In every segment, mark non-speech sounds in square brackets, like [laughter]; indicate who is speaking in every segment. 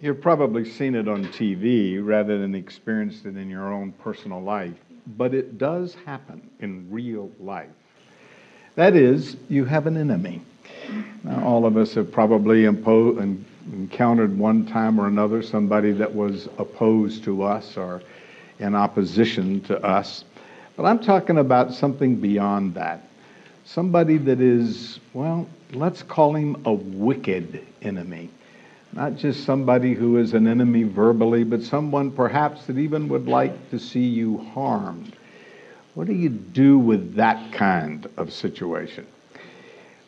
Speaker 1: You've probably seen it on TV rather than experienced it in your own personal life, but it does happen in real life. That is, you have an enemy. Now, all of us have probably encountered one time or another somebody that was opposed to us or in opposition to us. But I'm talking about something beyond that. Somebody that is, well, let's call him a wicked enemy. Not just somebody who is an enemy verbally, but someone perhaps that even would like to see you harmed. What do you do with that kind of situation?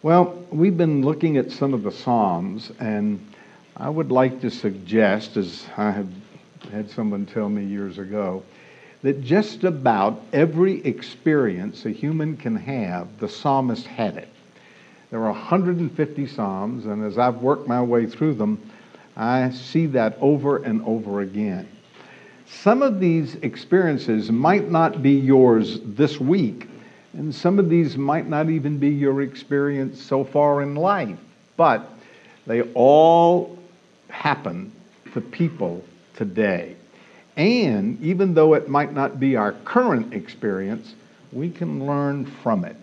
Speaker 1: Well, we've been looking at some of the Psalms, and I would like to suggest, as I have had someone tell me years ago, that just about every experience a human can have, the psalmist had it. There are 150 psalms, and as I've worked my way through them, I see that over and over again. Some of these experiences might not be yours this week, and some of these might not even be your experience so far in life, but they all happen to people today. And even though it might not be our current experience, we can learn from it.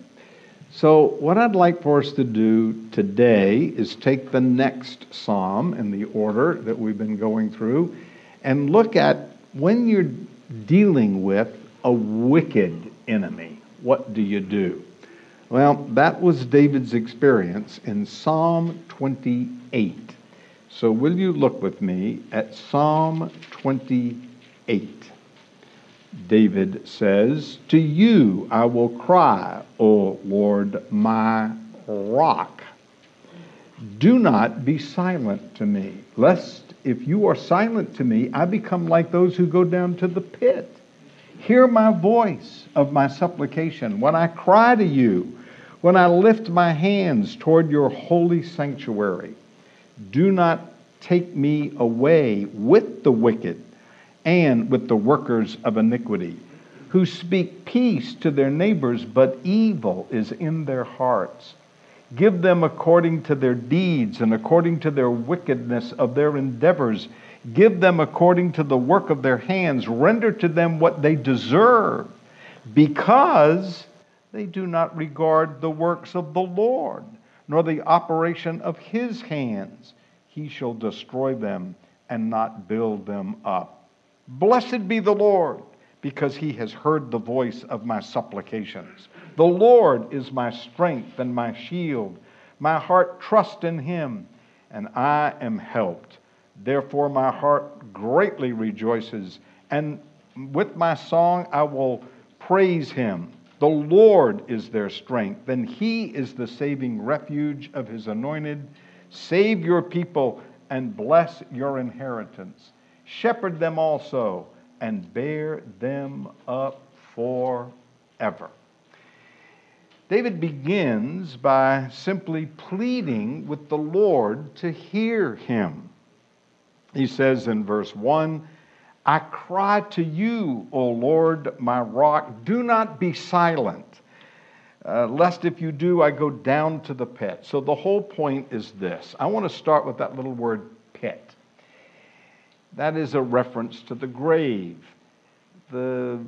Speaker 1: So, what I'd like for us to do today is take the next psalm in the order that we've been going through and look at when you're dealing with a wicked enemy, what do you do? Well, that was David's experience in Psalm 28. So, will you look with me at Psalm 28? David says, To you I will cry, O Lord, my rock. Do not be silent to me, lest if you are silent to me, I become like those who go down to the pit. Hear my voice of my supplication when I cry to you, when I lift my hands toward your holy sanctuary. Do not take me away with the wicked and with the workers of iniquity, who speak peace to their neighbors, but evil is in their hearts. Give them according to their deeds and according to their wickedness of their endeavors. Give them according to the work of their hands. Render to them what they deserve, because they do not regard the works of the Lord, nor the operation of his hands. He shall destroy them and not build them up. Blessed be the Lord, because he has heard the voice of my supplications. The Lord is my strength and my shield. My heart trusts in him, and I am helped. Therefore, my heart greatly rejoices, and with my song I will praise him. The Lord is their strength, and he is the saving refuge of his anointed. Save your people and bless your inheritance. Shepherd them also and bear them up forever. David begins by simply pleading with the Lord to hear him. He says in verse 1 I cry to you, O Lord, my rock. Do not be silent, uh, lest if you do, I go down to the pit. So the whole point is this I want to start with that little word. That is a reference to the grave. The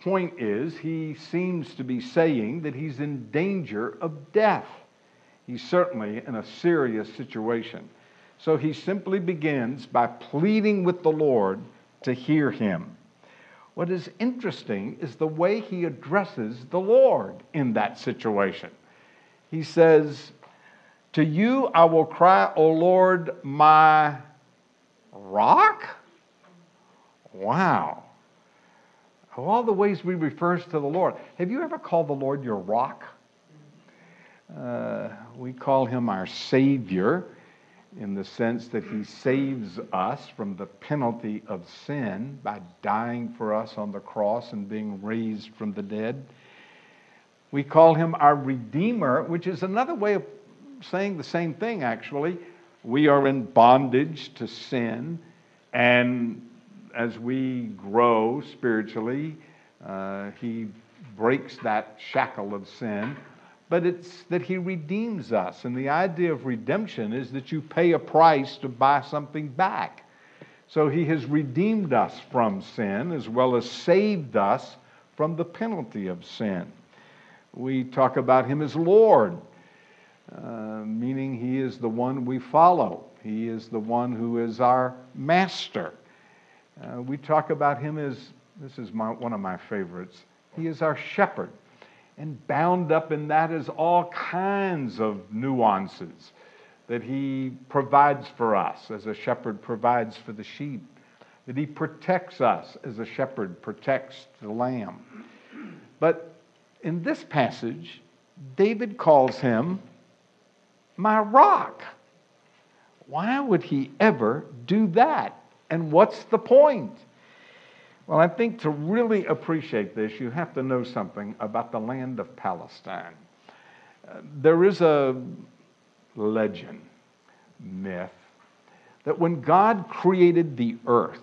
Speaker 1: point is, he seems to be saying that he's in danger of death. He's certainly in a serious situation. So he simply begins by pleading with the Lord to hear him. What is interesting is the way he addresses the Lord in that situation. He says, To you I will cry, O Lord, my rock? Wow. Of all the ways we refer to the Lord, have you ever called the Lord your rock? Uh, we call him our Savior. in the sense that he saves us from the penalty of sin by dying for us on the cross and being raised from the dead. We call him our Redeemer, which is another way of saying the same thing, actually. We are in bondage to sin, and as we grow spiritually, uh, he breaks that shackle of sin but it's that he redeems us. And the idea of redemption is that you pay a price to buy something back. So he has redeemed us from sin as well as saved us from the penalty of sin. We talk about him as Lord, uh, meaning he is the one we follow, he is the one who is our master. Uh, we talk about him as this is my, one of my favorites. He is our shepherd. And bound up in that is all kinds of nuances that he provides for us as a shepherd provides for the sheep, that he protects us as a shepherd protects the lamb. But in this passage, David calls him my rock. Why would he ever do that? And what's the point? Well, I think to really appreciate this, you have to know something about the land of Palestine. Uh, there is a legend, myth, that when God created the earth,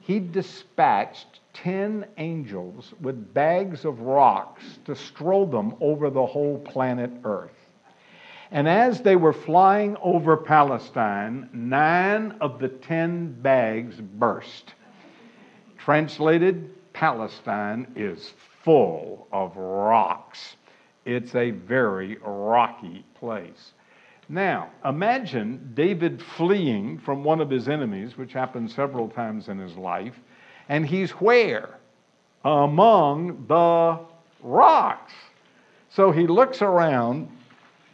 Speaker 1: he dispatched 10 angels with bags of rocks to stroll them over the whole planet Earth. And as they were flying over Palestine, nine of the 10 bags burst. Translated, Palestine is full of rocks. It's a very rocky place. Now, imagine David fleeing from one of his enemies, which happened several times in his life, and he's where? Among the rocks. So he looks around,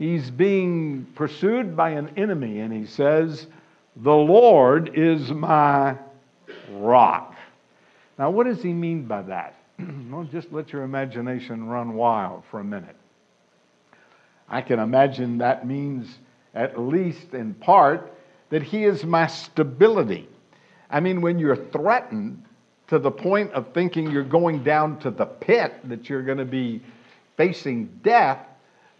Speaker 1: he's being pursued by an enemy, and he says, The Lord is my rock. Now, what does he mean by that? [clears throat] well, just let your imagination run wild for a minute. I can imagine that means, at least in part, that he is my stability. I mean, when you're threatened to the point of thinking you're going down to the pit, that you're going to be facing death,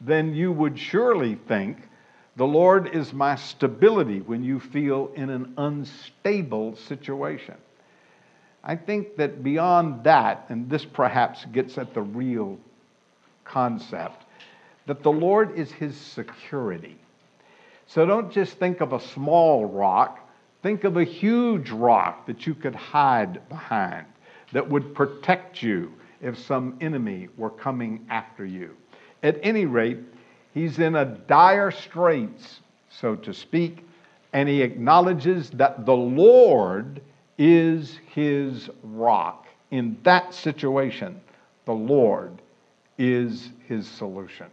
Speaker 1: then you would surely think the Lord is my stability when you feel in an unstable situation. I think that beyond that, and this perhaps gets at the real concept, that the Lord is his security. So don't just think of a small rock, think of a huge rock that you could hide behind, that would protect you if some enemy were coming after you. At any rate, he's in a dire straits, so to speak, and he acknowledges that the Lord is his rock. In that situation, the Lord is his solution.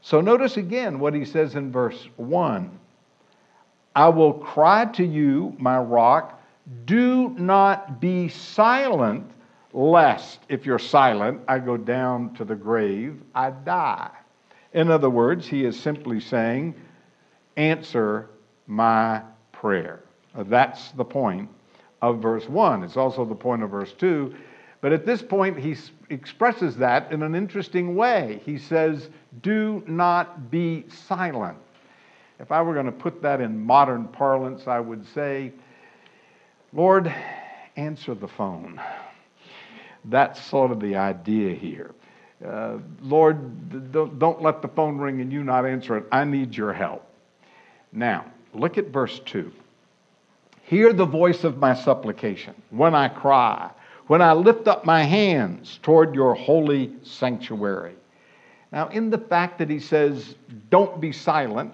Speaker 1: So notice again what he says in verse 1 I will cry to you, my rock, do not be silent, lest if you're silent, I go down to the grave, I die. In other words, he is simply saying, Answer my prayer. Uh, that's the point of verse 1. It's also the point of verse 2. But at this point, he expresses that in an interesting way. He says, Do not be silent. If I were going to put that in modern parlance, I would say, Lord, answer the phone. That's sort of the idea here. Uh, Lord, don't, don't let the phone ring and you not answer it. I need your help. Now, look at verse 2. Hear the voice of my supplication when I cry, when I lift up my hands toward your holy sanctuary. Now, in the fact that he says, Don't be silent,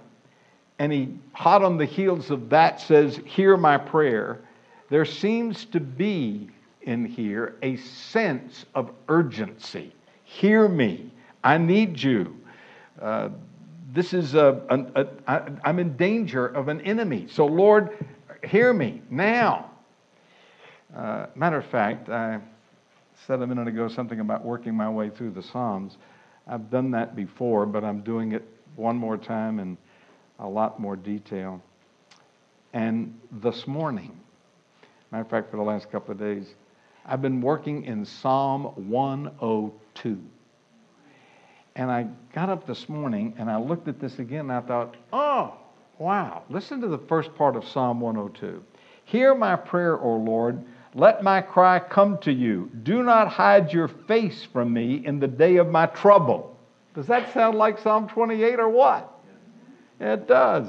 Speaker 1: and he, hot on the heels of that, says, Hear my prayer, there seems to be in here a sense of urgency. Hear me. I need you. Uh, this is a, a, a I, I'm in danger of an enemy. So, Lord, hear me now. Uh, matter of fact, I said a minute ago something about working my way through the Psalms. I've done that before, but I'm doing it one more time in a lot more detail. And this morning, matter of fact, for the last couple of days, I've been working in Psalm 102. And I got up this morning and I looked at this again and I thought, oh, wow. Listen to the first part of Psalm 102. Hear my prayer, O Lord. Let my cry come to you. Do not hide your face from me in the day of my trouble. Does that sound like Psalm 28 or what? It does.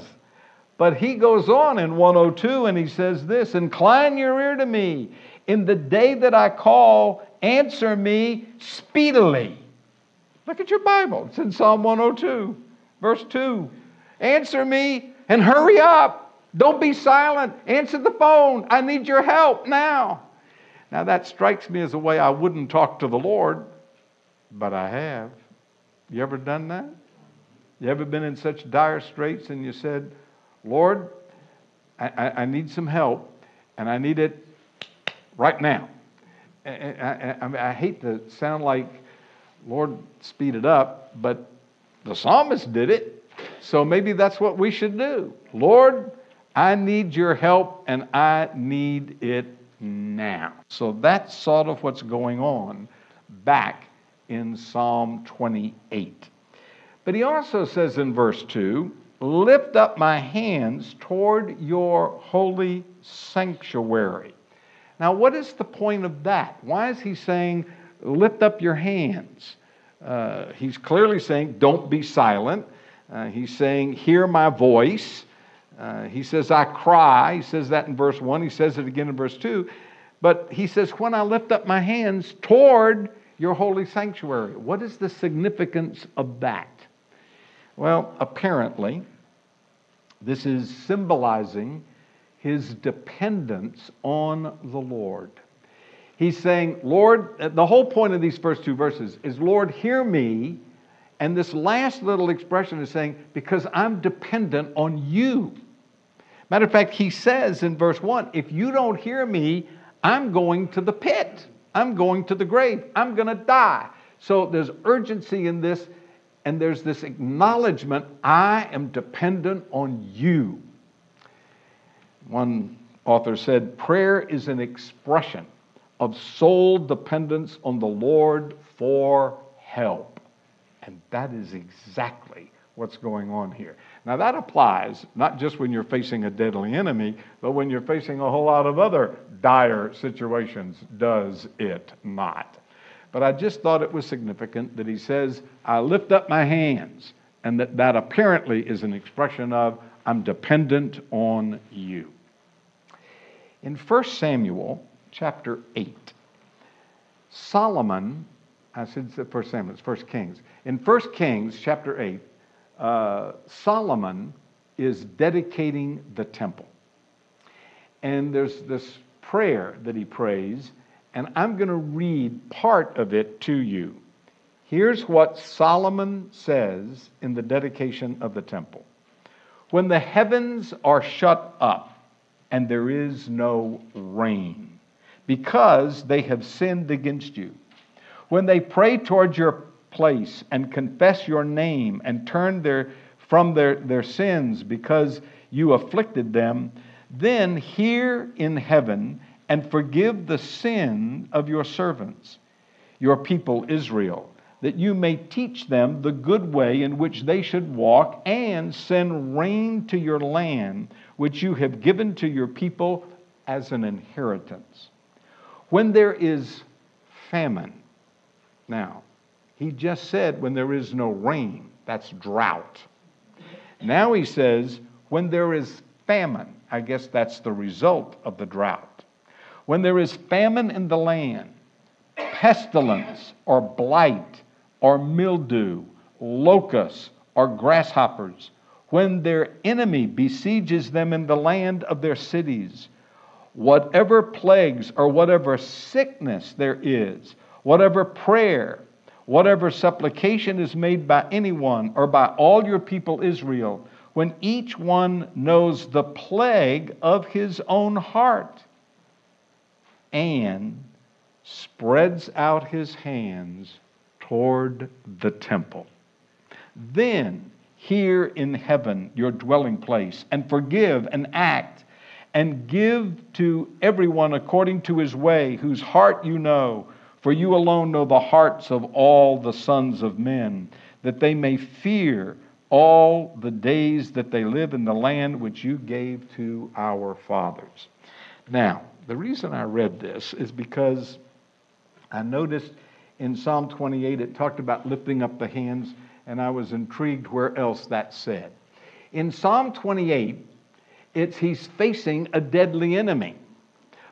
Speaker 1: But he goes on in 102 and he says this Incline your ear to me. In the day that I call, answer me speedily. Look at your Bible. It's in Psalm 102, verse 2. Answer me and hurry up. Don't be silent. Answer the phone. I need your help now. Now, that strikes me as a way I wouldn't talk to the Lord, but I have. You ever done that? You ever been in such dire straits and you said, Lord, I, I, I need some help and I need it right now? I, I, I hate to sound like, Lord, speed it up, but the psalmist did it. So maybe that's what we should do. Lord, I need your help and I need it now. So that's sort of what's going on back in Psalm 28. But he also says in verse 2 Lift up my hands toward your holy sanctuary. Now, what is the point of that? Why is he saying, Lift up your hands? Uh, he's clearly saying, Don't be silent. Uh, he's saying, Hear my voice. Uh, he says, I cry. He says that in verse 1. He says it again in verse 2. But he says, When I lift up my hands toward your holy sanctuary. What is the significance of that? Well, apparently, this is symbolizing his dependence on the Lord. He's saying, Lord, the whole point of these first two verses is, Lord, hear me. And this last little expression is saying, because I'm dependent on you. Matter of fact, he says in verse 1 if you don't hear me, I'm going to the pit. I'm going to the grave. I'm going to die. So there's urgency in this, and there's this acknowledgement I am dependent on you. One author said, Prayer is an expression of soul dependence on the Lord for help. And that is exactly what's going on here. Now, that applies not just when you're facing a deadly enemy, but when you're facing a whole lot of other dire situations, does it not? But I just thought it was significant that he says, I lift up my hands, and that that apparently is an expression of, I'm dependent on you. In 1 Samuel chapter 8, Solomon, I said it's 1 Samuel, it's 1 Kings. In 1 Kings chapter 8, uh, Solomon is dedicating the temple. And there's this prayer that he prays, and I'm going to read part of it to you. Here's what Solomon says in the dedication of the temple When the heavens are shut up and there is no rain, because they have sinned against you, when they pray toward your place and confess your name and turn their, from their, their sins because you afflicted them, then hear in heaven and forgive the sin of your servants, your people Israel, that you may teach them the good way in which they should walk and send rain to your land, which you have given to your people as an inheritance. When there is famine, now, he just said, when there is no rain, that's drought. Now he says, when there is famine, I guess that's the result of the drought. When there is famine in the land, pestilence or blight or mildew, locusts or grasshoppers, when their enemy besieges them in the land of their cities, whatever plagues or whatever sickness there is, whatever prayer whatever supplication is made by anyone or by all your people Israel, when each one knows the plague of his own heart and spreads out his hands toward the temple. Then hear in heaven your dwelling place and forgive and act and give to everyone according to his way, whose heart you know. For you alone know the hearts of all the sons of men, that they may fear all the days that they live in the land which you gave to our fathers. Now, the reason I read this is because I noticed in Psalm 28 it talked about lifting up the hands, and I was intrigued where else that said. In Psalm 28, it's he's facing a deadly enemy.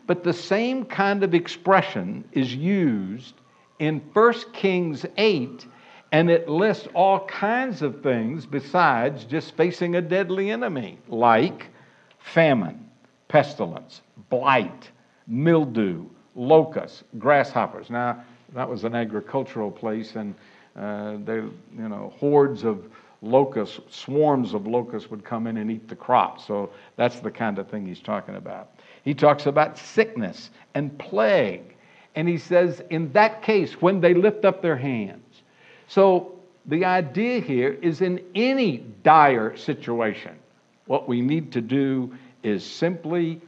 Speaker 1: But the same kind of expression is used in 1 Kings 8, and it lists all kinds of things besides just facing a deadly enemy, like famine, pestilence, blight, mildew, locusts, grasshoppers. Now, that was an agricultural place, and uh, they, you know, hordes of locusts, swarms of locusts would come in and eat the crops. So that's the kind of thing he's talking about. He talks about sickness and plague. And he says, in that case, when they lift up their hands. So the idea here is in any dire situation, what we need to do is simply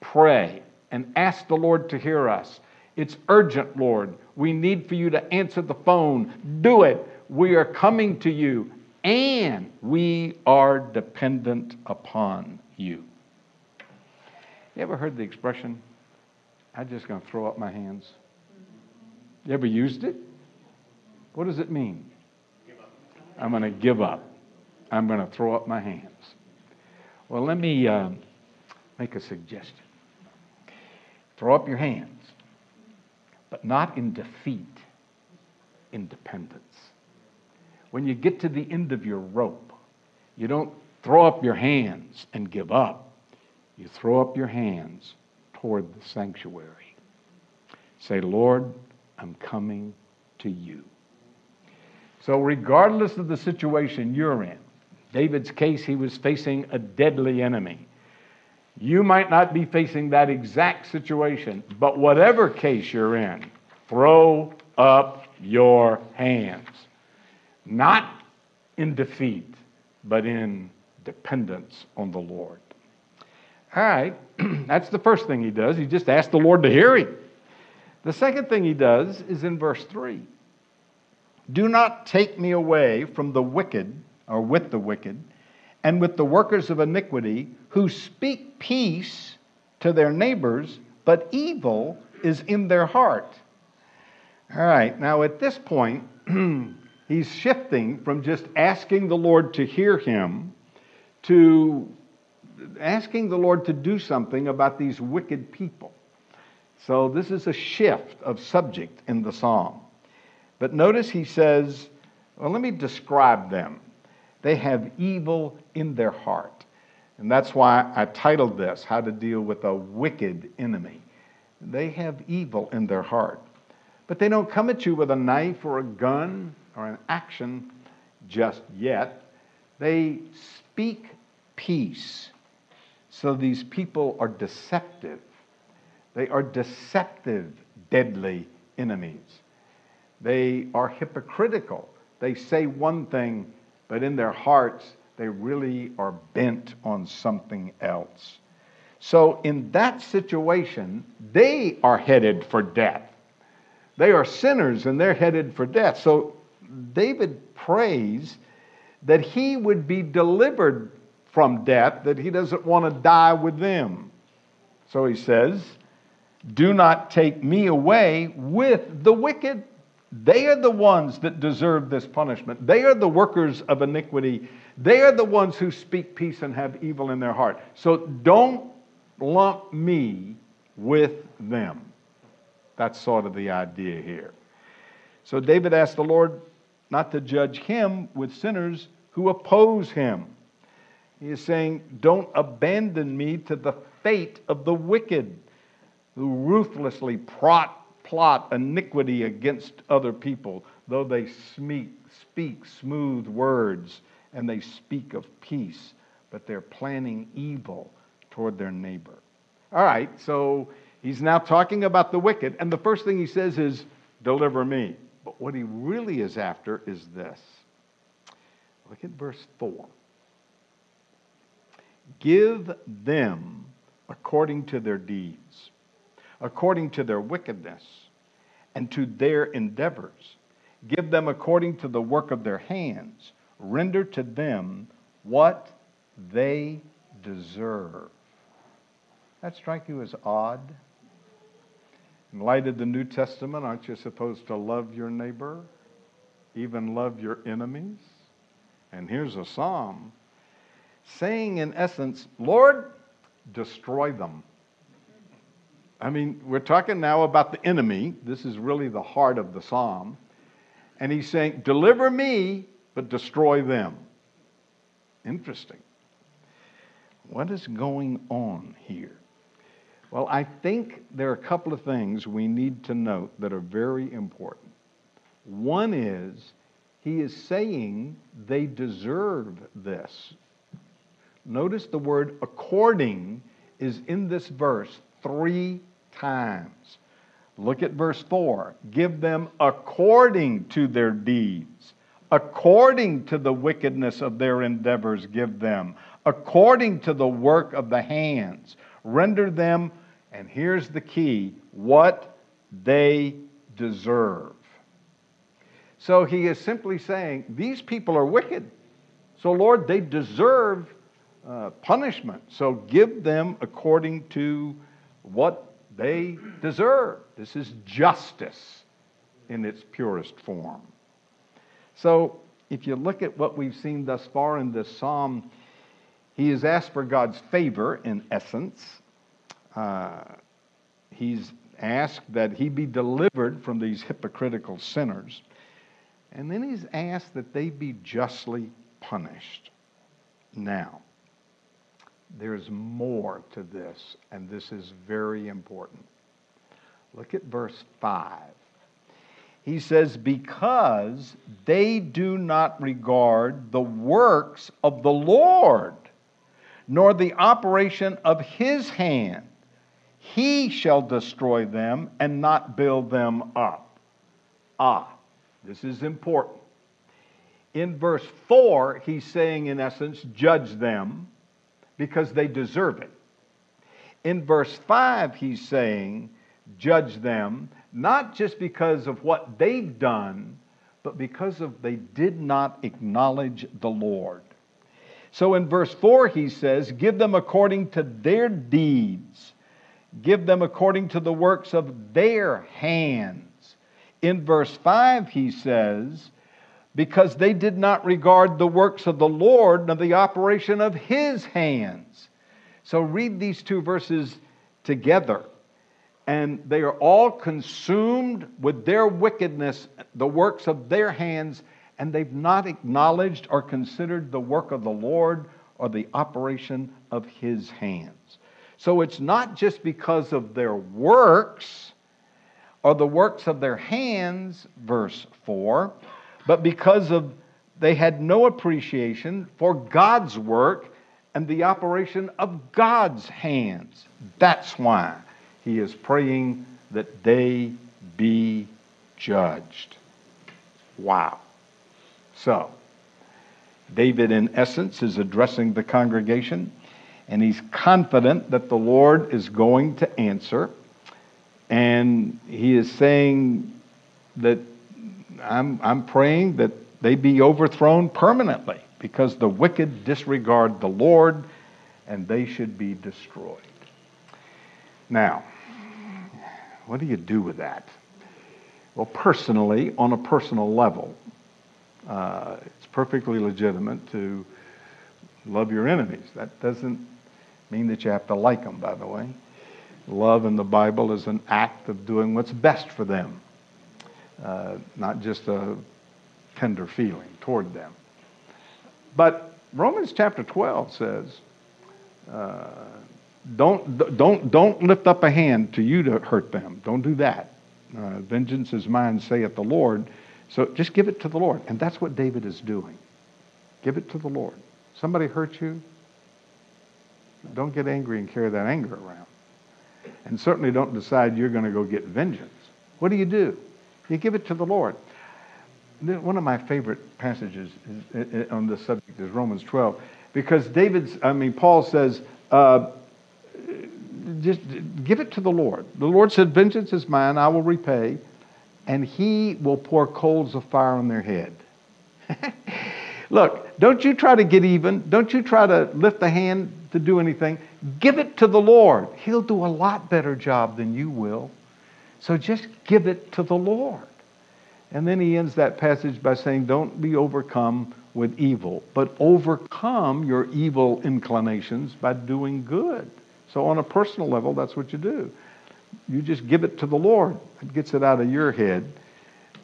Speaker 1: pray and ask the Lord to hear us. It's urgent, Lord. We need for you to answer the phone. Do it. We are coming to you and we are dependent upon you. You ever heard the expression, I'm just going to throw up my hands? You ever used it? What does it mean? I'm going to give up. I'm going to throw up my hands. Well, let me uh, make a suggestion. Throw up your hands, but not in defeat, in dependence when you get to the end of your rope, you don't throw up your hands and give up. You throw up your hands toward the sanctuary. Say, Lord, I'm coming to you. So, regardless of the situation you're in, David's case, he was facing a deadly enemy. You might not be facing that exact situation, but whatever case you're in, throw up your hands not in defeat, but in dependence on the Lord. All right, [clears throat] that's the first thing he does. He just asks the Lord to hear him. The second thing he does is in verse 3 Do not take me away from the wicked, or with the wicked, and with the workers of iniquity, who speak peace to their neighbors, but evil is in their heart. All right, now at this point, [clears throat] he's shifting from just asking the Lord to hear him to asking the Lord to do something about these wicked people. So this is a shift of subject in the psalm. But notice he says, well, let me describe them. They have evil in their heart. And that's why I titled this, How to Deal with a Wicked Enemy. They have evil in their heart. But they don't come at you with a knife or a gun or an action just yet. They speak peace. So these people are deceptive. They are deceptive, deadly enemies. They are hypocritical. They say one thing, but in their hearts, they really are bent on something else. So, in that situation, they are headed for death. They are sinners and they're headed for death. So, David prays that he would be delivered from death, that he doesn't want to die with them. So he says, Do not take me away with the wicked. They are the ones that deserve this punishment. They are the workers of iniquity. They are the ones who speak peace and have evil in their heart. So don't lump me with them. That's sort of the idea here. So David asked the Lord, not to judge him with sinners who oppose him. He is saying, Don't abandon me to the fate of the wicked who ruthlessly plot, plot iniquity against other people, though they speak, speak smooth words and they speak of peace, but they're planning evil toward their neighbor. All right, so he's now talking about the wicked, and the first thing he says is, Deliver me. But what he really is after is this. Look at verse 4. Give them according to their deeds, according to their wickedness, and to their endeavors. Give them according to the work of their hands. Render to them what they deserve. That strike you as odd? In light of the New Testament, aren't you supposed to love your neighbor, even love your enemies? And here's a psalm saying, in essence, Lord, destroy them. I mean, we're talking now about the enemy. This is really the heart of the psalm. And he's saying, Deliver me, but destroy them. Interesting. What is going on here? Well, I think there are a couple of things we need to note that are very important. One is, he is saying they deserve this. Notice the word according is in this verse three times. Look at verse 4. Give them according to their deeds, according to the wickedness of their endeavors, give them, according to the work of the hands. Render them, and here's the key, what they deserve. So he is simply saying, These people are wicked. So, Lord, they deserve uh, punishment. So give them according to what they deserve. This is justice in its purest form. So if you look at what we've seen thus far in this psalm, he has asked for God's favor in essence. Uh, he's asked that he be delivered from these hypocritical sinners. And then he's asked that they be justly punished. Now, there's more to this, and this is very important. Look at verse 5. He says, Because they do not regard the works of the Lord, nor the operation of his hand, he shall destroy them and not build them up. Ah, this is important. In verse 4, he's saying, in essence, judge them because they deserve it. In verse 5, he's saying, judge them, not just because of what they've done, but because of they did not acknowledge the Lord. So in verse 4, he says, Give them according to their deeds, give them according to the works of their hands. In verse 5, he says, because they did not regard the works of the Lord nor the operation of his hands. So read these two verses together. And they are all consumed with their wickedness, the works of their hands, and they've not acknowledged or considered the work of the Lord or the operation of his hands. So it's not just because of their works or the works of their hands, verse 4 but because of they had no appreciation for God's work and the operation of God's hands. That's why he is praying that they be judged. Wow. So, David, in essence, is addressing the congregation, and he's confident that the Lord is going to answer. And he is saying that I'm, I'm praying that they be overthrown permanently because the wicked disregard the Lord and they should be destroyed. Now, what do you do with that? Well, personally, on a personal level, uh, it's perfectly legitimate to love your enemies. That doesn't mean that you have to like them, by the way. Love in the Bible is an act of doing what's best for them uh, not just a tender feeling toward them. But Romans chapter 12 says, uh, don't, don't, don't lift up a hand to you to hurt them. Don't do that. Uh, vengeance is mine, saith the Lord. So just give it to the Lord. And that's what David is doing. Give it to the Lord. Somebody hurt you? Don't get angry and carry that anger around. And certainly don't decide you're going to go get vengeance. What do you do? You give it to the Lord. One of my favorite passages is, on this subject is Romans 12, because David's, I mean, Paul says, uh, just give it to the Lord. The Lord said, Vengeance is mine, I will repay, and he will pour coals of fire on their head. [laughs] Look, don't you try to get even. Don't you try to lift a hand to do anything. Give it to the Lord. He'll do a lot better job than you will. So just give it to the Lord. And then he ends that passage by saying, Don't be overcome with evil, but overcome your evil inclinations by doing good. So, on a personal level, that's what you do. You just give it to the Lord, it gets it out of your head.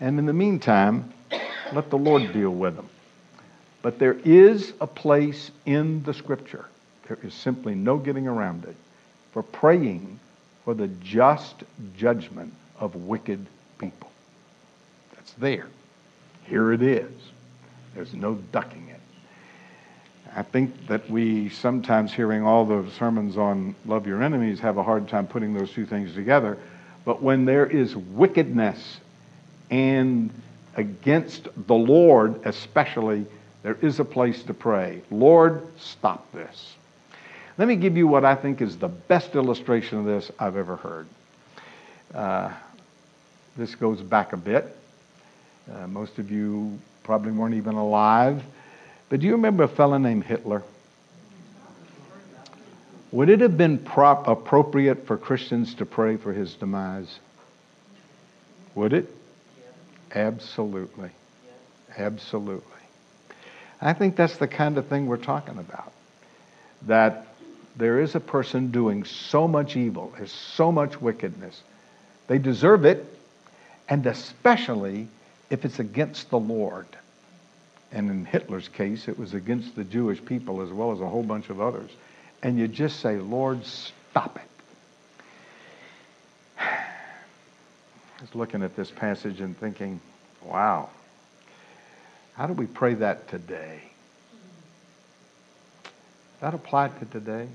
Speaker 1: And in the meantime, let the Lord deal with them. But there is a place in the scripture, there is simply no getting around it, for praying for the just judgment of wicked people. That's there. Here it is. There's no ducking it. I think that we sometimes, hearing all the sermons on love your enemies, have a hard time putting those two things together. But when there is wickedness and against the Lord, especially, there is a place to pray. Lord, stop this. Let me give you what I think is the best illustration of this I've ever heard. Uh, this goes back a bit. Uh, most of you probably weren't even alive. But do you remember a fellow named Hitler? Would it have been prop- appropriate for Christians to pray for his demise? Would it? Absolutely. Absolutely. I think that's the kind of thing we're talking about. That there is a person doing so much evil, has so much wickedness. They deserve it, and especially if it's against the Lord. And in Hitler's case, it was against the Jewish people as well as a whole bunch of others. And you just say, Lord, stop it. [sighs] I was looking at this passage and thinking, wow, how do we pray that today? That apply to today?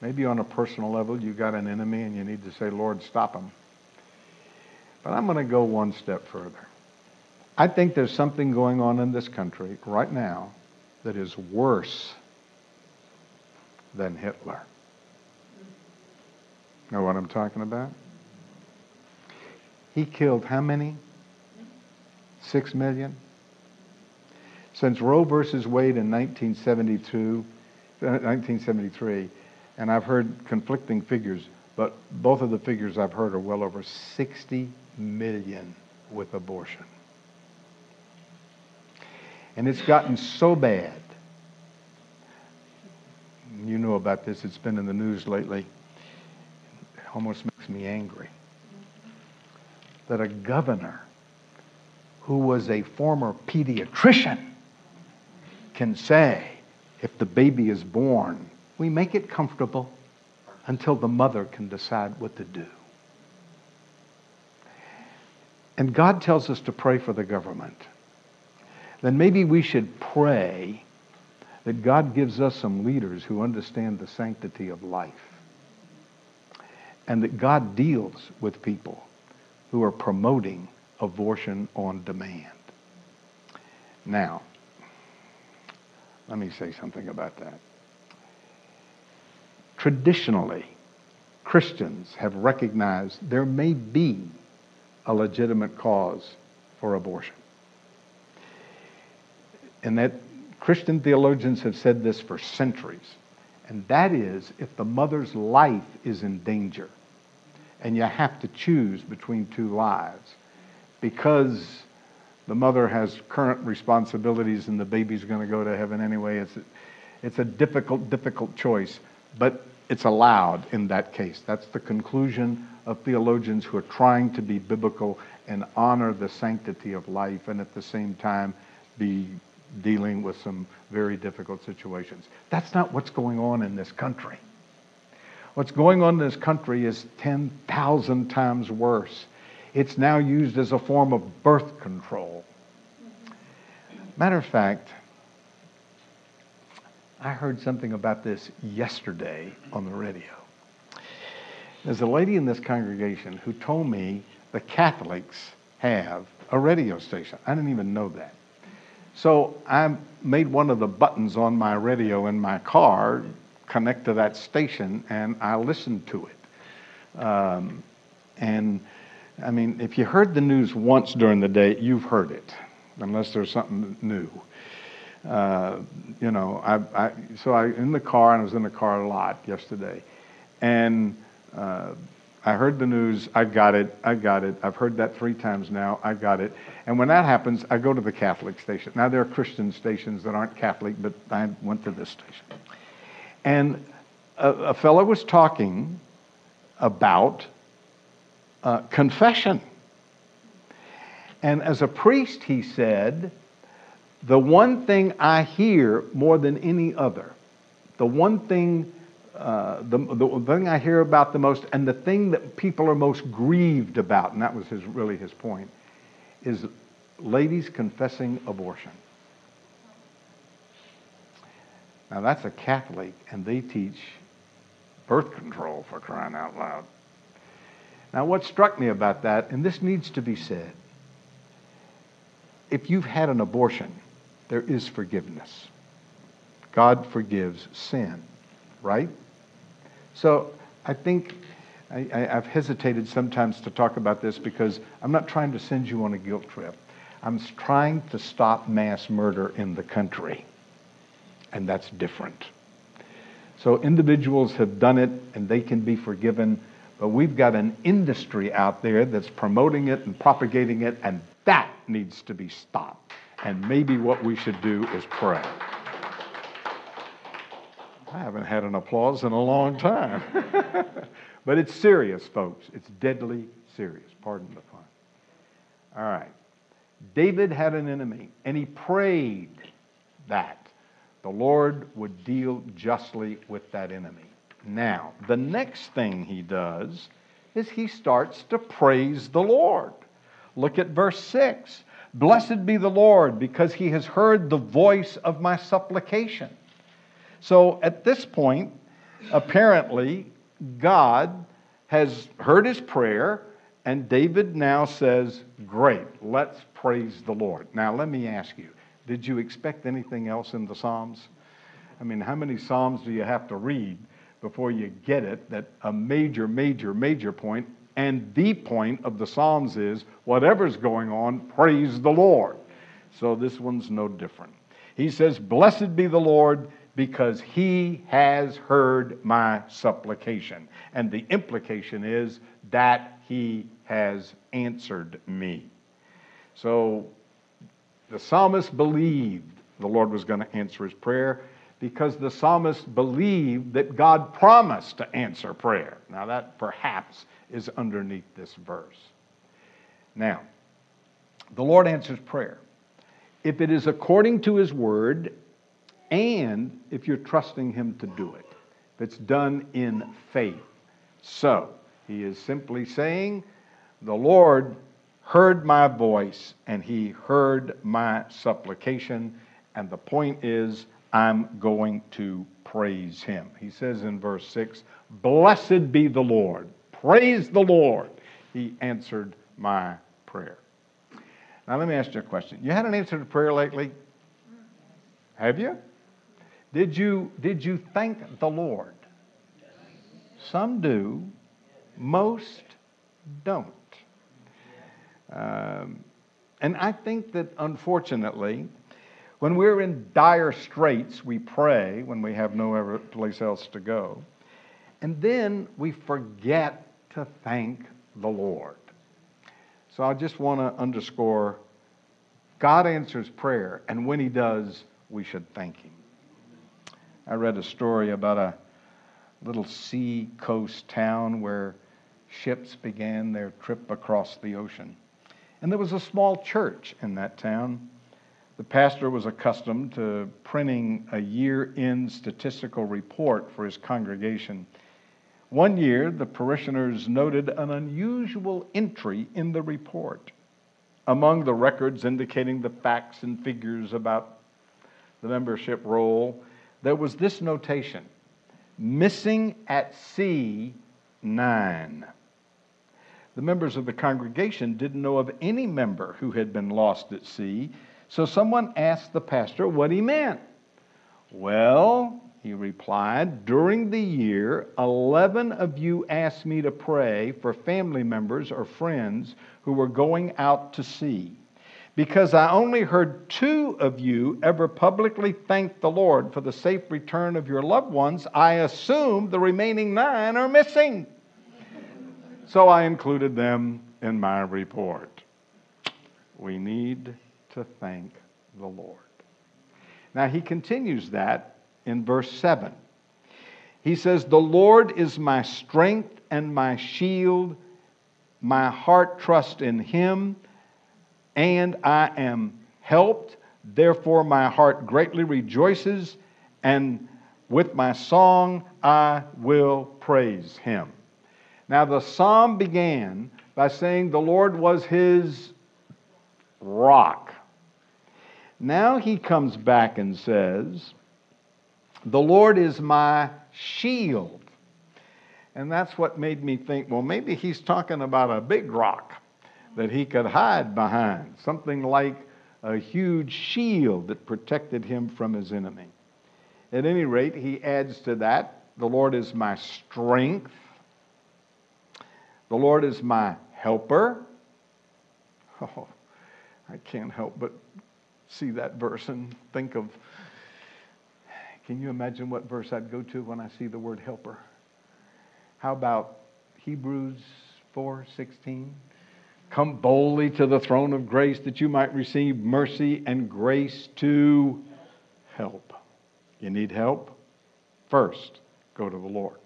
Speaker 1: Maybe on a personal level, you've got an enemy and you need to say, Lord, stop him. But I'm going to go one step further. I think there's something going on in this country right now that is worse than Hitler. Know what I'm talking about? He killed how many? Six million? Since Roe versus Wade in 1972, 1973, uh, and I've heard conflicting figures, but both of the figures I've heard are well over 60 million with abortion. And it's gotten so bad. You know about this, it's been in the news lately. It almost makes me angry. That a governor who was a former pediatrician can say, if the baby is born, we make it comfortable until the mother can decide what to do. And God tells us to pray for the government. Then maybe we should pray that God gives us some leaders who understand the sanctity of life. And that God deals with people who are promoting abortion on demand. Now, let me say something about that. Traditionally, Christians have recognized there may be a legitimate cause for abortion. And that Christian theologians have said this for centuries. And that is if the mother's life is in danger and you have to choose between two lives because the mother has current responsibilities and the baby's going to go to heaven anyway, it's a, it's a difficult, difficult choice. But it's allowed in that case. That's the conclusion of theologians who are trying to be biblical and honor the sanctity of life and at the same time be dealing with some very difficult situations. That's not what's going on in this country. What's going on in this country is 10,000 times worse. It's now used as a form of birth control. Matter of fact, I heard something about this yesterday on the radio. There's a lady in this congregation who told me the Catholics have a radio station. I didn't even know that. So I made one of the buttons on my radio in my car connect to that station and I listened to it. Um, and I mean, if you heard the news once during the day, you've heard it, unless there's something new. Uh, you know, I, I, so I in the car, and I was in the car a lot yesterday, and uh, I heard the news. I got it. I got it. I've heard that three times now. I got it. And when that happens, I go to the Catholic station. Now there are Christian stations that aren't Catholic, but I went to this station, and a, a fellow was talking about uh, confession. And as a priest, he said, the one thing I hear more than any other, the one thing, uh, the, the thing I hear about the most, and the thing that people are most grieved about, and that was his, really his point, is ladies confessing abortion. Now that's a Catholic, and they teach birth control for crying out loud. Now, what struck me about that, and this needs to be said, if you've had an abortion, there is forgiveness. God forgives sin, right? So I think I, have hesitated sometimes to talk about this because I'm not trying to send you on a guilt trip. I'm trying to stop mass murder in the country, and that's different. So individuals have done it and they can be forgiven, but we've got an industry out there that's promoting it and propagating it, and that needs to be stopped. And maybe what we should do is pray. I haven't had an applause in a long time. [laughs] but it's serious, folks. It's deadly serious. Pardon the pun. All right. David had an enemy, and he prayed that the Lord would deal justly with that enemy. Now, the next thing he does is he starts to praise the Lord. Look at verse 6. Blessed be the Lord, because he has heard the voice of my supplication. So at this point, apparently, God has heard his prayer, and David now says, Great, let's praise the Lord. Now, let me ask you, did you expect anything else in the Psalms? I mean, how many Psalms do you have to read before you get it that a major, major, major point and the point of the Psalms is whatever's going on, praise the Lord. So this one's no different. He says, Blessed be the Lord because he has heard my supplication. And the implication is that he has answered me. So the psalmist believed the Lord was going to answer his prayer because the psalmist believed that God promised to answer prayer. Now, that perhaps is underneath this verse. Now, the Lord answers prayer. If it is according to his word, and if you're trusting him to do it, if it's done in faith. So, he is simply saying, The Lord heard my voice and he heard my supplication. And the point is, I'm going to praise him. He says in verse 6 Blessed be the Lord. Praise the Lord. He answered my prayer. Now, let me ask you a question. You had an answer to prayer lately? Have you? Did you, did you thank the Lord? Some do, most don't. Um, and I think that unfortunately, when we're in dire straits, we pray when we have no place else to go. And then we forget to thank the Lord. So I just want to underscore God answers prayer, and when He does, we should thank Him. I read a story about a little sea coast town where ships began their trip across the ocean. And there was a small church in that town. The pastor was accustomed to printing a year end statistical report for his congregation. One year, the parishioners noted an unusual entry in the report. Among the records indicating the facts and figures about the membership roll, there was this notation missing at sea nine. The members of the congregation didn't know of any member who had been lost at sea, so someone asked the pastor what he meant. Well, he replied, During the year, 11 of you asked me to pray for family members or friends who were going out to sea. Because I only heard two of you ever publicly thank the Lord for the safe return of your loved ones, I assume the remaining nine are missing. So I included them in my report. We need to thank the Lord. Now he continues that in verse 7. He says, The Lord is my strength and my shield. My heart trusts in him, and I am helped. Therefore, my heart greatly rejoices, and with my song I will praise him. Now, the psalm began by saying the Lord was his rock. Now he comes back and says, The Lord is my shield. And that's what made me think, well, maybe he's talking about a big rock that he could hide behind, something like a huge shield that protected him from his enemy. At any rate, he adds to that, the Lord is my strength. The Lord is my helper. Oh, I can't help but see that verse and think of can you imagine what verse I'd go to when I see the word helper? How about Hebrews 4:16? Come boldly to the throne of grace that you might receive mercy and grace to help. You need help? First, go to the Lord.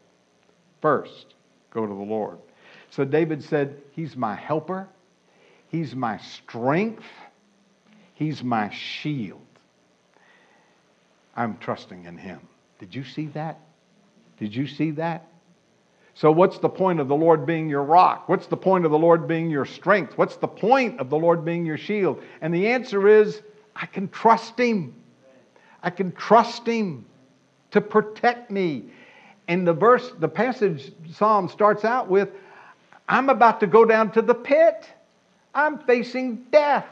Speaker 1: First, go to the Lord. So David said, He's my helper, He's my strength, He's my shield. I'm trusting in Him. Did you see that? Did you see that? So, what's the point of the Lord being your rock? What's the point of the Lord being your strength? What's the point of the Lord being your shield? And the answer is I can trust Him. I can trust Him to protect me. And the verse, the passage, Psalm starts out with I'm about to go down to the pit. I'm facing death.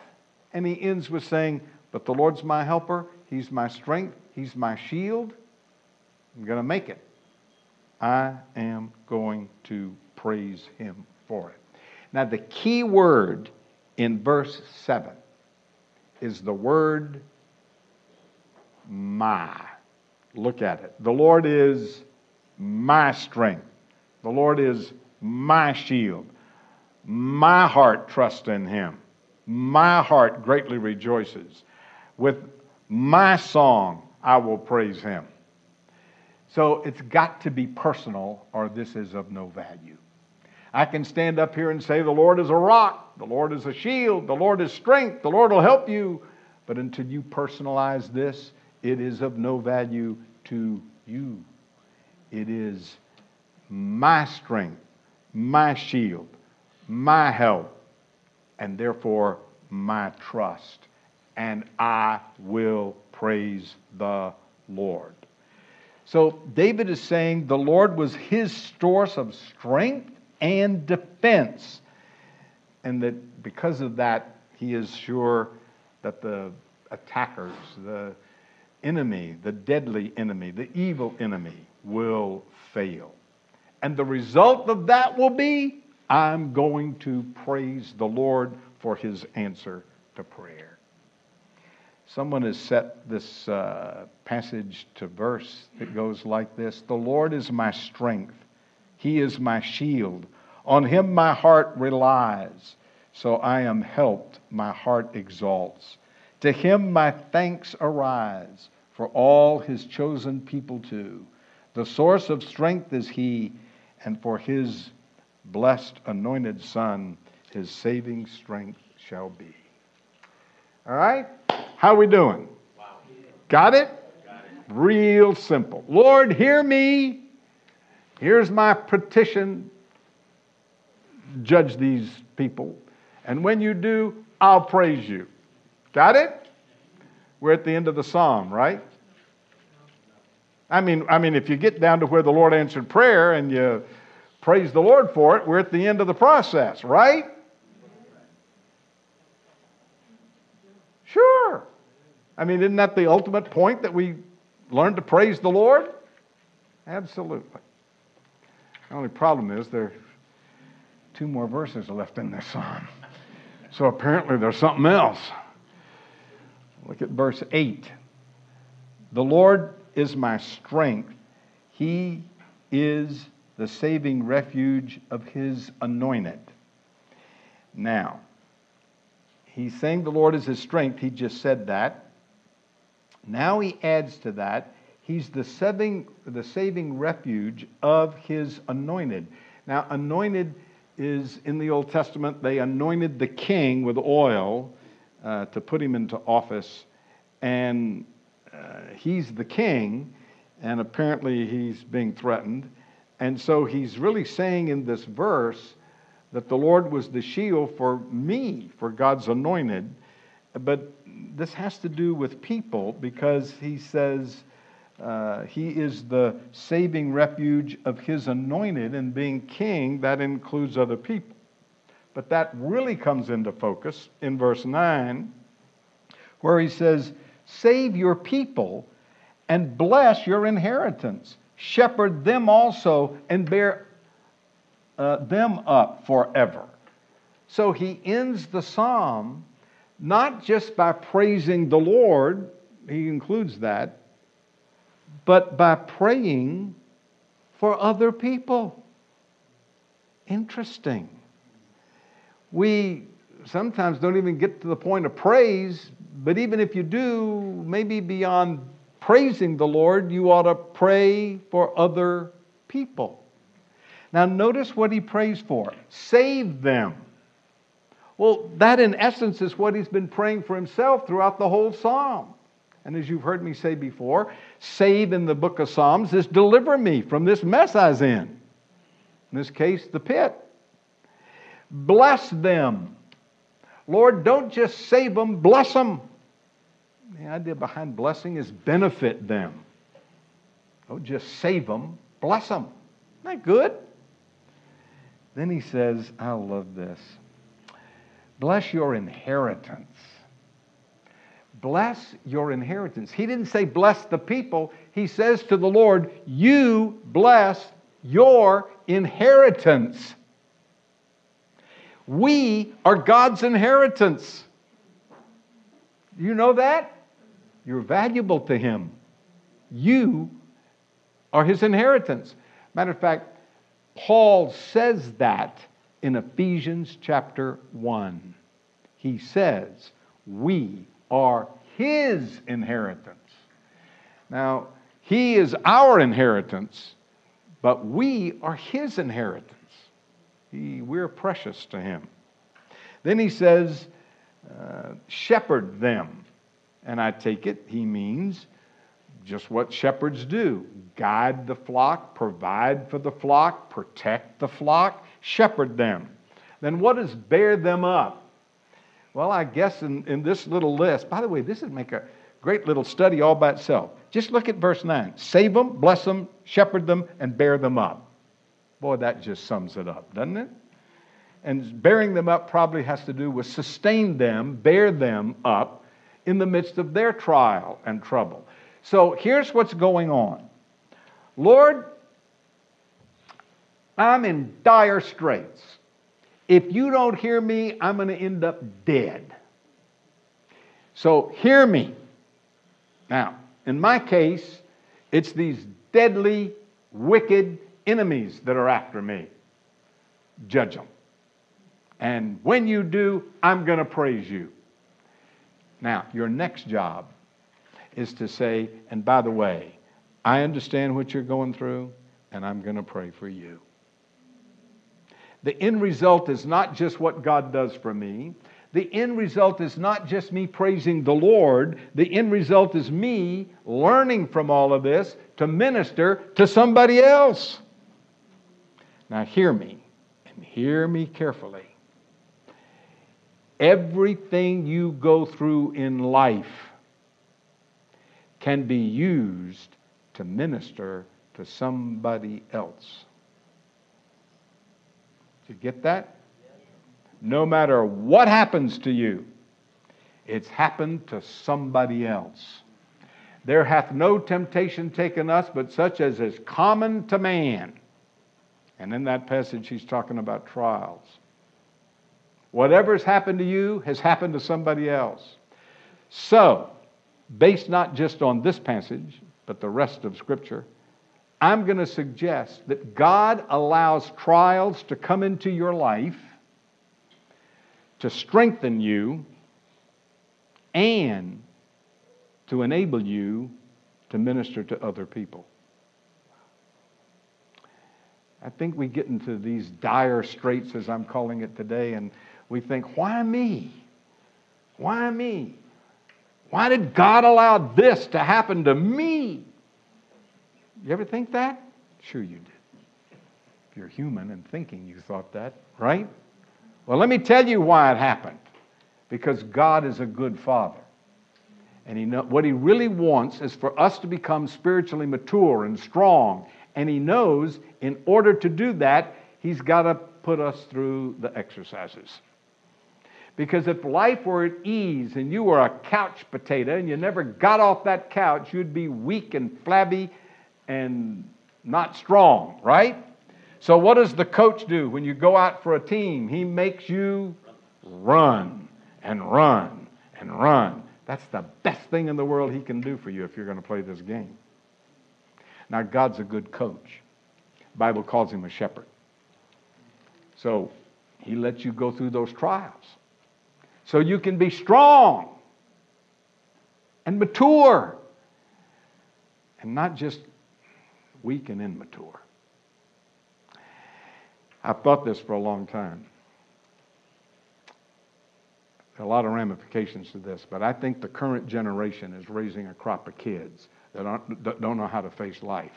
Speaker 1: And he ends with saying, But the Lord's my helper. He's my strength. He's my shield. I'm going to make it. I am going to praise him for it. Now, the key word in verse 7 is the word my. Look at it. The Lord is my strength. The Lord is my shield. My heart trusts in him. My heart greatly rejoices. With my song, I will praise him. So it's got to be personal, or this is of no value. I can stand up here and say, The Lord is a rock, the Lord is a shield, the Lord is strength, the Lord will help you. But until you personalize this, it is of no value to you. It is my strength, my shield, my help, and therefore my trust. And I will praise the Lord. So David is saying the Lord was his source of strength and defense. And that because of that, he is sure that the attackers, the enemy, the deadly enemy, the evil enemy will fail. And the result of that will be I'm going to praise the Lord for his answer to prayer. Someone has set this uh, passage to verse that goes like this The Lord is my strength, he is my shield. On him my heart relies, so I am helped, my heart exalts. To him my thanks arise, for all his chosen people too. The source of strength is he, and for his blessed anointed Son, his saving strength shall be. All right? How we doing? Got it? Real simple. Lord, hear me. Here's my petition. Judge these people. And when you do, I'll praise you. Got it? We're at the end of the psalm, right? I mean, I mean, if you get down to where the Lord answered prayer and you praise the Lord for it, we're at the end of the process, right? Sure. I mean, isn't that the ultimate point that we learn to praise the Lord? Absolutely. The only problem is there are two more verses left in this psalm. So apparently there's something else. Look at verse 8. The Lord is my strength. He is the saving refuge of his anointed. Now, he's saying the Lord is his strength. He just said that. Now he adds to that, he's the saving, the saving refuge of his anointed. Now, anointed is in the Old Testament, they anointed the king with oil uh, to put him into office. And uh, he's the king, and apparently he's being threatened. And so he's really saying in this verse that the Lord was the shield for me, for God's anointed. But this has to do with people because he says uh, he is the saving refuge of his anointed, and being king, that includes other people. But that really comes into focus in verse 9, where he says, Save your people and bless your inheritance. Shepherd them also and bear uh, them up forever. So he ends the psalm not just by praising the Lord, he includes that, but by praying for other people. Interesting. We sometimes don't even get to the point of praise, but even if you do, maybe beyond praising the Lord, you ought to pray for other people. Now, notice what he prays for save them. Well, that in essence is what he's been praying for himself throughout the whole psalm. And as you've heard me say before, save in the book of Psalms is deliver me from this mess I was in. In this case, the pit. Bless them. Lord, don't just save them, bless them. The idea behind blessing is benefit them. Don't just save them, bless them. Isn't that good? Then he says, I love this. Bless your inheritance. Bless your inheritance. He didn't say bless the people. He says to the Lord, You bless your inheritance. We are God's inheritance. You know that? You're valuable to Him. You are His inheritance. Matter of fact, Paul says that in Ephesians chapter 1. He says, We are His inheritance. Now, He is our inheritance, but we are His inheritance. He, we're precious to Him. Then He says, uh, Shepherd them. And I take it He means just what shepherds do guide the flock, provide for the flock, protect the flock, shepherd them. Then what does bear them up? Well, I guess in, in this little list, by the way, this would make a great little study all by itself. Just look at verse 9 save them, bless them, shepherd them, and bear them up. Boy, that just sums it up, doesn't it? And bearing them up probably has to do with sustain them, bear them up in the midst of their trial and trouble. So here's what's going on Lord, I'm in dire straits. If you don't hear me, I'm going to end up dead. So hear me. Now, in my case, it's these deadly, wicked enemies that are after me. Judge them. And when you do, I'm going to praise you. Now, your next job is to say, and by the way, I understand what you're going through, and I'm going to pray for you. The end result is not just what God does for me. The end result is not just me praising the Lord. The end result is me learning from all of this to minister to somebody else. Now, hear me, and hear me carefully. Everything you go through in life can be used to minister to somebody else. You get that? No matter what happens to you, it's happened to somebody else. There hath no temptation taken us, but such as is common to man. And in that passage, he's talking about trials. Whatever's happened to you has happened to somebody else. So, based not just on this passage, but the rest of Scripture, I'm going to suggest that God allows trials to come into your life to strengthen you and to enable you to minister to other people. I think we get into these dire straits, as I'm calling it today, and we think, why me? Why me? Why did God allow this to happen to me? You ever think that? Sure, you did. If you're human and thinking, you thought that, right? Well, let me tell you why it happened. Because God is a good father. And he know, what he really wants is for us to become spiritually mature and strong. And he knows in order to do that, he's got to put us through the exercises. Because if life were at ease and you were a couch potato and you never got off that couch, you'd be weak and flabby and not strong, right? So, what does the coach do when you go out for a team? He makes you run and run and run. That's the best thing in the world he can do for you if you're going to play this game. Now, God's a good coach. The Bible calls him a shepherd. So, he lets you go through those trials so you can be strong and mature and not just weak and immature. I've thought this for a long time. There are a lot of ramifications to this, but I think the current generation is raising a crop of kids that, that don't know how to face life.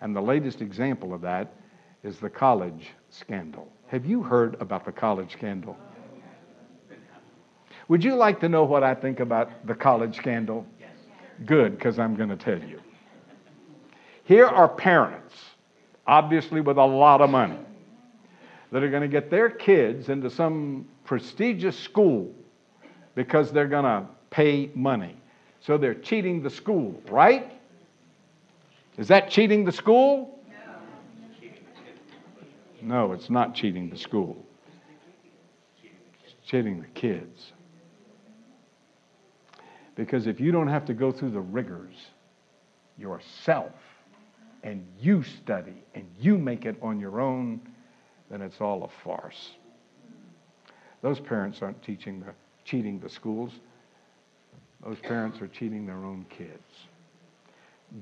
Speaker 1: And the latest example of that is the college scandal. Have you heard about the college scandal? Would you like to know what I think about the college scandal? Yes. Good, because I'm going to tell you. Here are parents, obviously with a lot of money, that are going to get their kids into some prestigious school because they're going to pay money. So they're cheating the school, right? Is that cheating the school? No, it's not cheating the school. It's cheating the kids. Because if you don't have to go through the rigors yourself and you study and you make it on your own, then it's all a farce. Those parents aren't teaching the, cheating the schools. Those parents are cheating their own kids.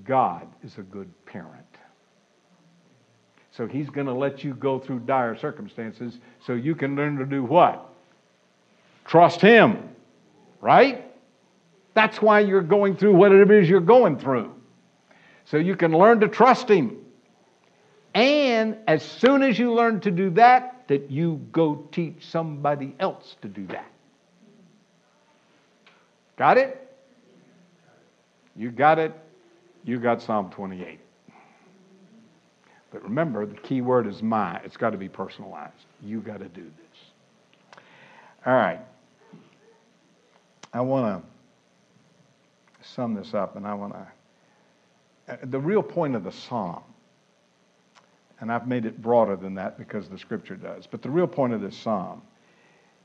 Speaker 1: God is a good parent. So he's going to let you go through dire circumstances so you can learn to do what? Trust him. Right? That's why you're going through what it is you're going through. So you can learn to trust Him. And as soon as you learn to do that, that you go teach somebody else to do that. Got it? You got it. You got Psalm 28. But remember, the key word is my. It's got to be personalized. You got to do this. All right. I want to sum this up, and I want to. Uh, the real point of the psalm, and I've made it broader than that because the scripture does, but the real point of this psalm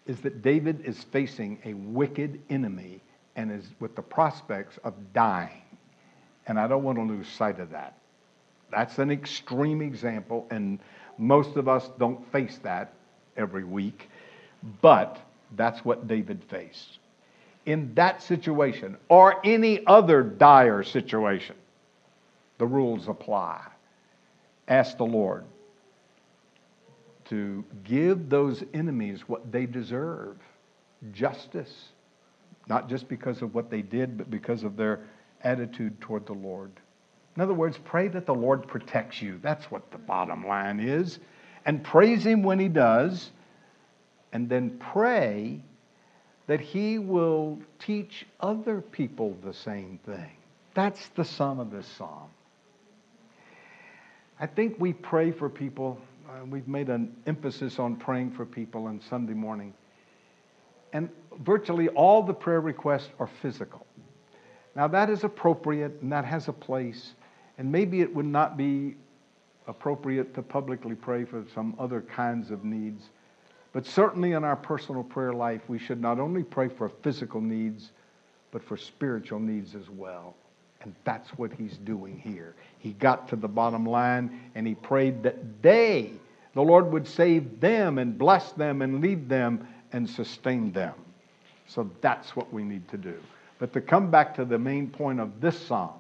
Speaker 1: is that David is facing a wicked enemy and is with the prospects of dying. And I don't want to lose sight of that. That's an extreme example, and most of us don't face that every week, but that's what David faced in that situation or any other dire situation, the rules apply. Ask the Lord to give those enemies what they deserve justice, not just because of what they did, but because of their attitude toward the Lord. In other words, pray that the Lord protects you. That's what the bottom line is. And praise Him when He does. And then pray that he will teach other people the same thing. That's the sum of this psalm. I think we pray for people. Uh, we've made an emphasis on praying for people on Sunday morning. And virtually all the prayer requests are physical. Now, that is appropriate and that has a place, and maybe it would not be appropriate to publicly pray for some other kinds of needs. But certainly in our personal prayer life, we should not only pray for physical needs, but for spiritual needs as well. And that's what he's doing here. He got to the bottom line and he prayed that they, the Lord, would save them and bless them and lead them and sustain them. So that's what we need to do. But to come back to the main point of this psalm,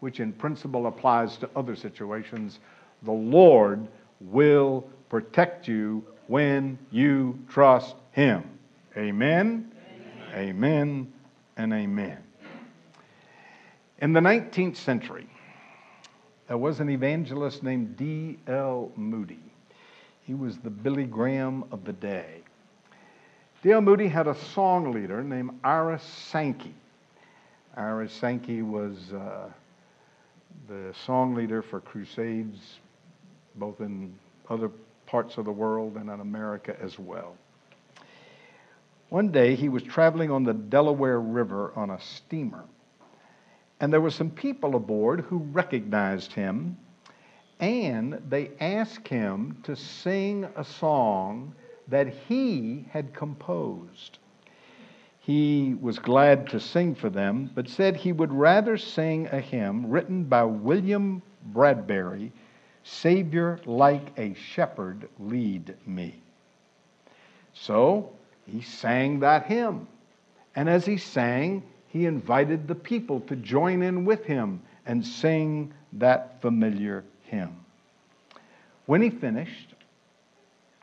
Speaker 1: which in principle applies to other situations, the Lord will protect you when you trust Him. Amen, amen, amen and amen. In the 19th century, there was an evangelist named D.L. Moody. He was the Billy Graham of the day. D.L. Moody had a song leader named Ira Sankey. Ira Sankey was uh, the song leader for crusades both in other parts of the world and in America as well. One day he was traveling on the Delaware River on a steamer, and there were some people aboard who recognized him, and they asked him to sing a song that he had composed. He was glad to sing for them, but said he would rather sing a hymn written by William Bradbury Savior, like a shepherd, lead me. So he sang that hymn. And as he sang, he invited the people to join in with him and sing that familiar hymn. When he finished,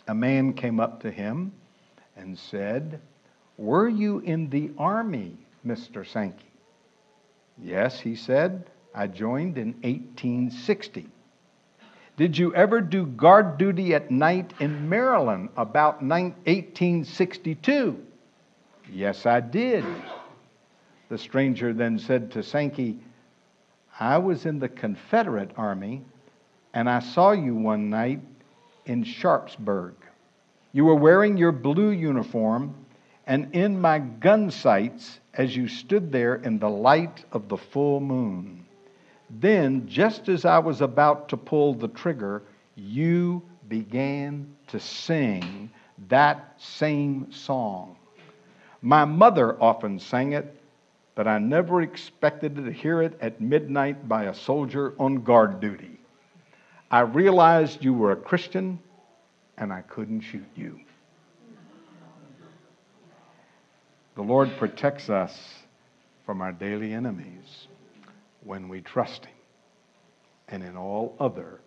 Speaker 1: a man came up to him and said, Were you in the army, Mr. Sankey? Yes, he said. I joined in 1860. Did you ever do guard duty at night in Maryland about 1862? Yes, I did. The stranger then said to Sankey, I was in the Confederate Army and I saw you one night in Sharpsburg. You were wearing your blue uniform and in my gun sights as you stood there in the light of the full moon. Then, just as I was about to pull the trigger, you began to sing that same song. My mother often sang it, but I never expected to hear it at midnight by a soldier on guard duty. I realized you were a Christian, and I couldn't shoot you. The Lord protects us from our daily enemies when we trust Him and in all other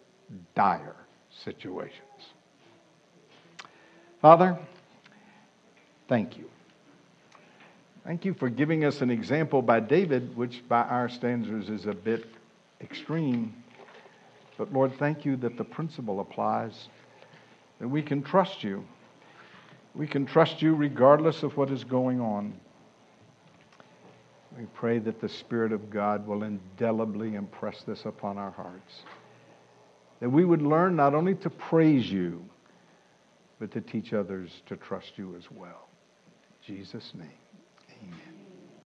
Speaker 1: dire situations. Father, thank you. Thank you for giving us an example by David, which by our standards is a bit extreme. But Lord, thank you that the principle applies, that we can trust you. We can trust you regardless of what is going on. We pray that the Spirit of God will indelibly impress this upon our hearts. That we would learn not only to praise you, but to teach others to trust you as well. In Jesus' name, amen.